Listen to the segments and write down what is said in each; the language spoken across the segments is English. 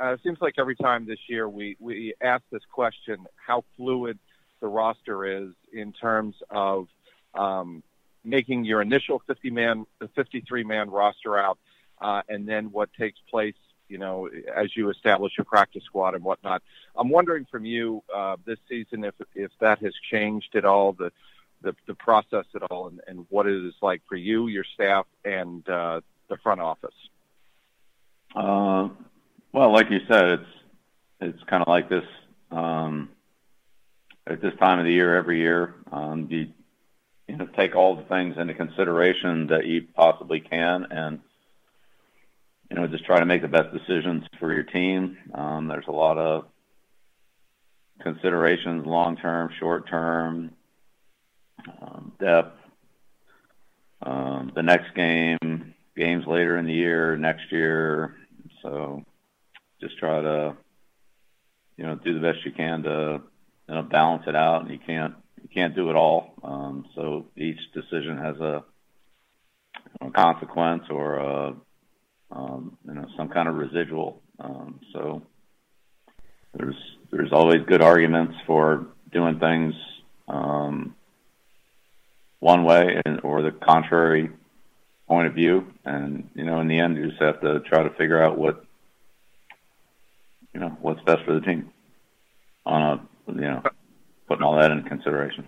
uh, it seems like every time this year we we ask this question: how fluid the roster is in terms of um, making your initial 50 man, the 53 man roster out, uh, and then what takes place, you know, as you establish your practice squad and whatnot. I'm wondering from you uh, this season if if that has changed at all, the the, the process at all, and, and what it is like for you, your staff, and uh, the front office. Uh, well, like you said, it's it's kind of like this um, at this time of the year every year. Um, you you know take all the things into consideration that you possibly can, and you know just try to make the best decisions for your team. Um, there's a lot of considerations, long term, short term, um, depth. Um, the next game, games later in the year, next year. So just try to, you know, do the best you can to you know, balance it out. And you can't you can't do it all. Um, so each decision has a, a consequence or a, um, you know some kind of residual. Um, so there's there's always good arguments for doing things um, one way and, or the contrary point of view. And you know, in the end, you just have to try to figure out what you know what's best for the team on a you know putting all that into consideration.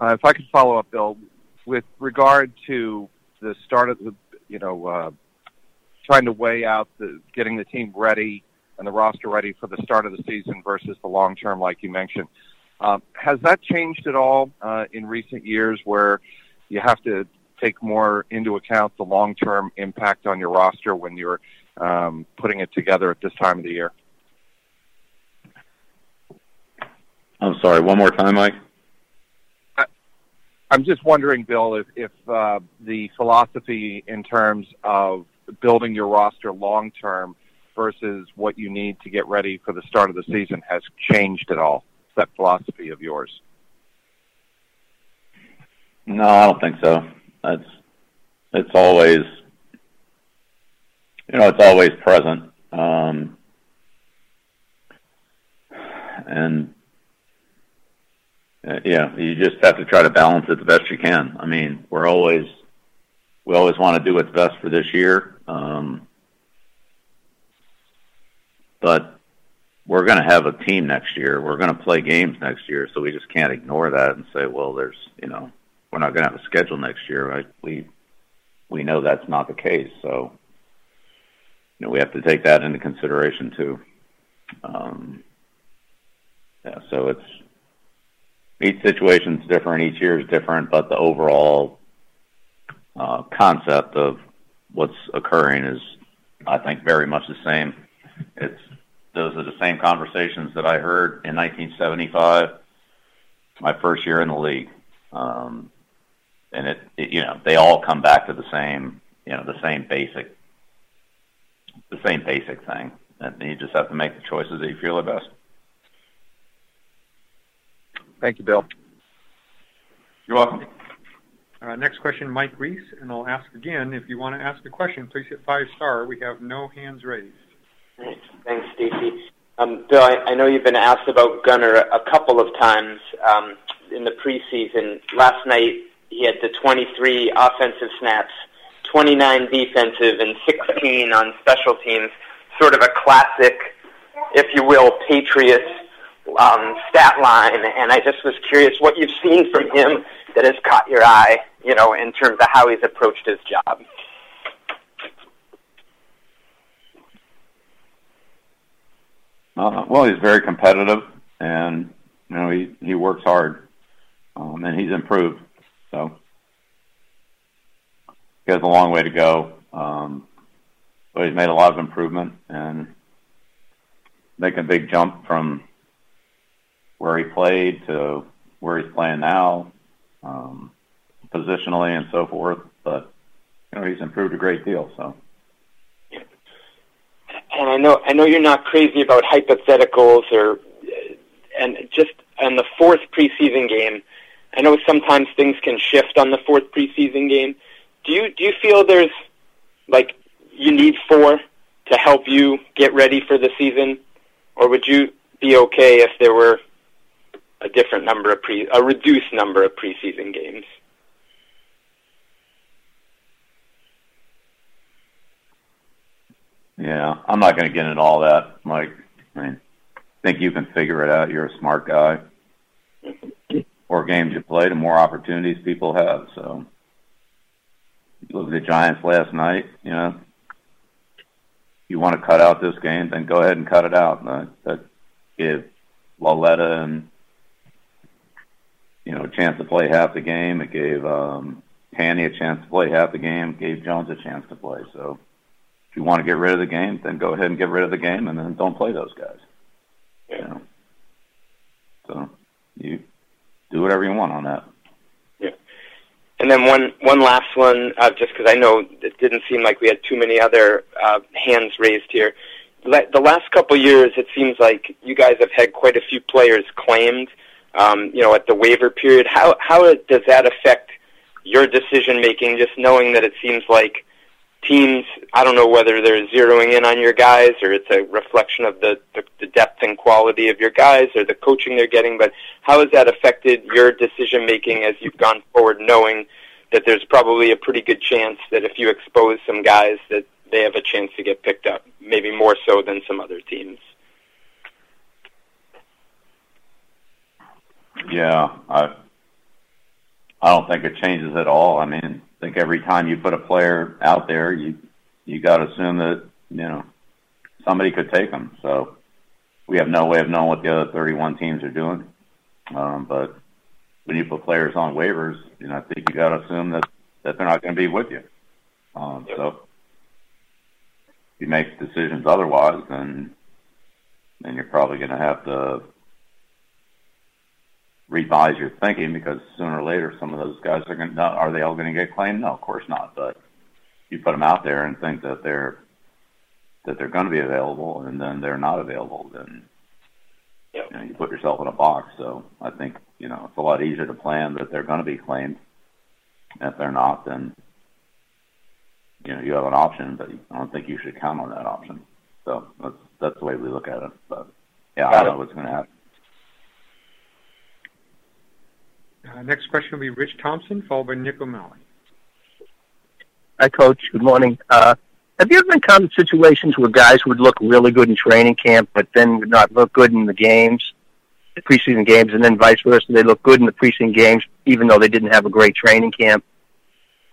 Uh, if I could follow up, Bill, with regard to the start of the, you know, uh, trying to weigh out the getting the team ready and the roster ready for the start of the season versus the long term, like you mentioned. Um, has that changed at all uh, in recent years, where you have to take more into account the long term impact on your roster when you're um, putting it together at this time of the year? I'm sorry, one more time, Mike. I'm just wondering, Bill, if, if uh, the philosophy in terms of building your roster long term versus what you need to get ready for the start of the season has changed at all. That philosophy of yours? No, I don't think so. That's it's always you know it's always present, um, and uh, yeah, you just have to try to balance it the best you can. I mean, we're always we always want to do what's best for this year, um, but we're going to have a team next year. We're going to play games next year, so we just can't ignore that and say, well, there's you know we're not going to have a schedule next year. Right? We we know that's not the case, so you know we have to take that into consideration too. Um, yeah, so it's each situation is different, each year is different, but the overall uh, concept of what's occurring is, I think, very much the same. It's those are the same conversations that I heard in 1975, my first year in the league, um, and it, it, you know, they all come back to the same, you know, the same basic, the same basic thing, and you just have to make the choices that you feel are best. Thank you, Bill. You're welcome. Uh, next question, Mike Reiss, and I'll ask again. If you want to ask a question, please hit five star. We have no hands raised. Thanks, Thanks Stacy. Um, Bill, I, I know you've been asked about Gunner a couple of times um, in the preseason. Last night, he had the 23 offensive snaps, 29 defensive, and 16 on special teams. Sort of a classic, if you will, Patriots um, stat line, and I just was curious what you've seen from him that has caught your eye, you know, in terms of how he's approached his job. Uh, well, he's very competitive, and you know he he works hard, um, and he's improved. So he has a long way to go, um, but he's made a lot of improvement and making a big jump from where he played to where he's playing now, um, positionally and so forth. But you know, he's improved a great deal. So. And I know I know you're not crazy about hypotheticals or, and just on the fourth preseason game, I know sometimes things can shift on the fourth preseason game. Do you do you feel there's like you need four to help you get ready for the season, or would you be okay if there were a different number of pre a reduced number of preseason games? Yeah, I'm not going to get into all that, Mike. I mean, think you can figure it out. You're a smart guy. Mm-hmm. More games you play, the more opportunities people have. So, you look at the Giants last night. You know, you want to cut out this game, then go ahead and cut it out. That, that gave Lauletta and you know a chance to play half the game. It gave um, Tanney a chance to play half the game. Gave Jones a chance to play. So if you want to get rid of the game, then go ahead and get rid of the game, and then don't play those guys. Yeah. You know? So you do whatever you want on that. Yeah. And then one one last one, uh, just because I know it didn't seem like we had too many other uh, hands raised here. The last couple years, it seems like you guys have had quite a few players claimed. Um, you know, at the waiver period, how how does that affect your decision making? Just knowing that it seems like teams, I don't know whether they're zeroing in on your guys or it's a reflection of the, the, the depth and quality of your guys or the coaching they're getting, but how has that affected your decision making as you've gone forward knowing that there's probably a pretty good chance that if you expose some guys that they have a chance to get picked up, maybe more so than some other teams? Yeah, I I don't think it changes at all. I mean, I think every time you put a player out there, you you got to assume that you know somebody could take them. So we have no way of knowing what the other 31 teams are doing. Um, but when you put players on waivers, you know I think you got to assume that that they're not going to be with you. Um, so if you make decisions otherwise, then then you're probably going to have to revise your thinking because sooner or later some of those guys are going to are they all going to get claimed? No, of course not. But you put them out there and think that they're that they're going to be available, and then they're not available, then Yep. you, know, you put yourself in a box. So I think you know it's a lot easier to plan that they're going to be claimed. And if they're not, then you know you have an option, but I don't think you should count on that option. So that's that's the way we look at it. But yeah, I don't it. know what's going to happen. Uh, next question will be Rich Thompson, followed by Nick O'Malley. Hi, Coach. Good morning. Uh, have you ever encountered situations where guys would look really good in training camp, but then would not look good in the games, the preseason games, and then vice versa? They look good in the preseason games, even though they didn't have a great training camp.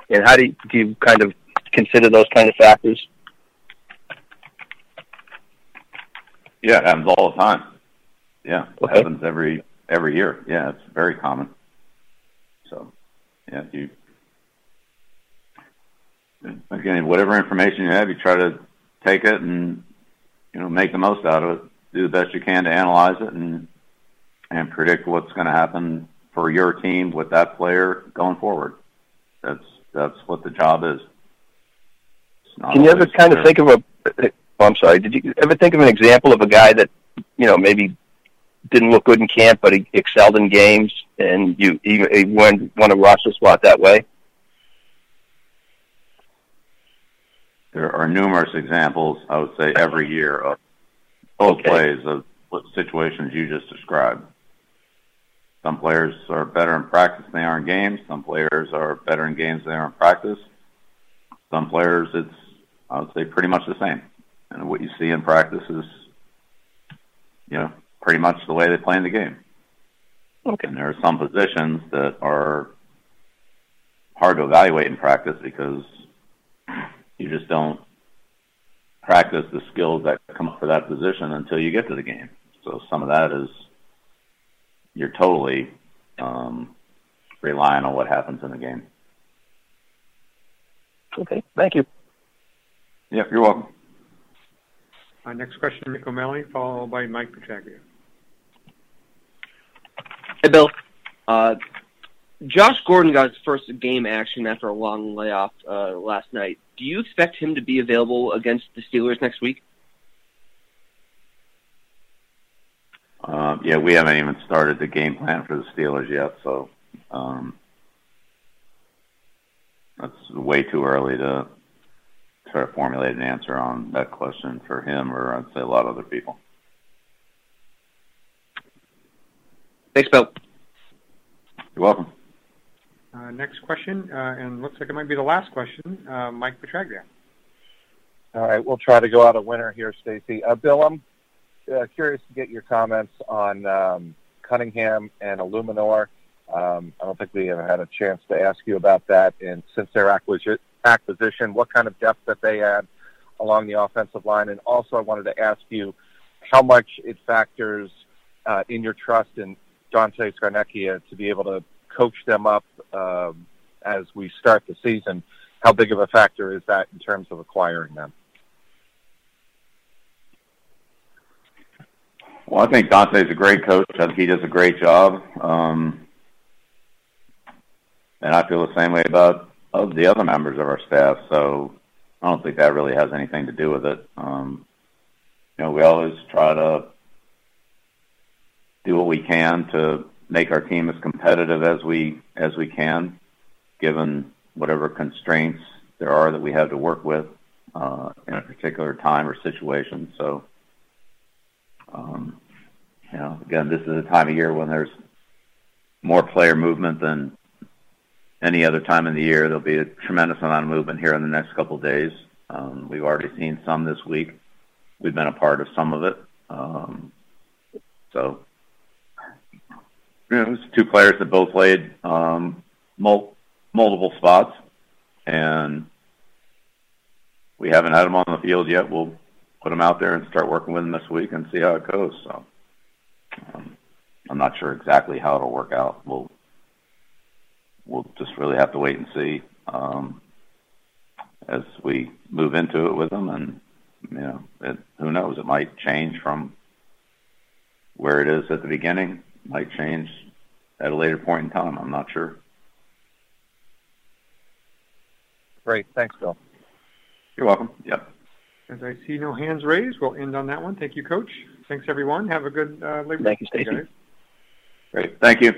And how do you, do you kind of consider those kind of factors? Yeah, it happens all the time. Yeah, it happens every every year. Yeah, it's very common. So, yeah, you again, whatever information you have, you try to take it and you know make the most out of it. Do the best you can to analyze it and and predict what's going to happen for your team with that player going forward. That's that's what the job is. Can you ever kind of think of a? Oh, I'm sorry. Did you ever think of an example of a guy that you know maybe didn't look good in camp, but he excelled in games, and you he, he won won a roster spot that way? There are numerous examples, I would say, every year of both Okay. plays of situations you just described. Some players are better in practice than they are in games. Some players are better in games than they are in practice. Some players, it's, I would say, pretty much the same. And what you see in practice is, you know, pretty much the way they play in the game. Okay. And there are some positions that are hard to evaluate in practice because you just don't practice the skills that come up for that position until you get to the game. So some of that is you're totally um, relying on what happens in the game. Okay. Thank you. Yep, you're welcome. Uh, next question, Nick O'Malley, followed by Mike Petraglia. Hey, Bill. Uh, Josh Gordon got his first game action after a long layoff uh, last night. Do you expect him to be available against the Steelers next week? Uh, yeah, we haven't even started the game plan for the Steelers yet, so um, that's way too early to try to formulate an answer on that question for him or I'd say a lot of other people. Thanks, Bill. You're welcome. Uh, next question, uh, and looks like it might be the last question. Uh, Mike Petraglia. All right, we'll try to go out a winner here, Stacy. Uh, Bill, I'm uh, curious to get your comments on um, Cunningham and Eluemunor. Um, I don't think we have had a chance to ask you about that. And since their acquisition, acquisition, what kind of depth that they add along the offensive line? And also, I wanted to ask you how much it factors uh, in your trust in Dante Scarnecchia to be able to coach them up um, as we start the season. How big of a factor is that in terms of acquiring them? Well, I think Dante's a great coach. I think he does a great job. Um, and I feel the same way about of the other members of our staff. So I don't think that really has anything to do with it. Um, you know, we always try to do what we can to make our team as competitive as we as we can, given whatever constraints there are that we have to work with uh, in a particular time or situation. So, um, you know, again, this is a time of year when there's more player movement than any other time in the year. There'll be a tremendous amount of movement here in the next couple of days. Um, we've already seen some this week. We've been a part of some of it. Um, so, you know, it was two players that both played um, mul- multiple spots, and we haven't had them on the field yet. We'll put them out there and start working with them this week and see how it goes. So, um, I'm not sure exactly how it'll work out. We'll we'll just really have to wait and see um, as we move into it with them. And you know, it, who knows? It might change from where it is at the beginning. It might change at a later point in time. I'm not sure. Great. Thanks, Bill. You're welcome. Yep. As I see no hands raised, we'll end on that one. Thank you, Coach. Thanks, everyone. Have a good uh, Labor Thank you, Day, Stacy. Great. Thank you.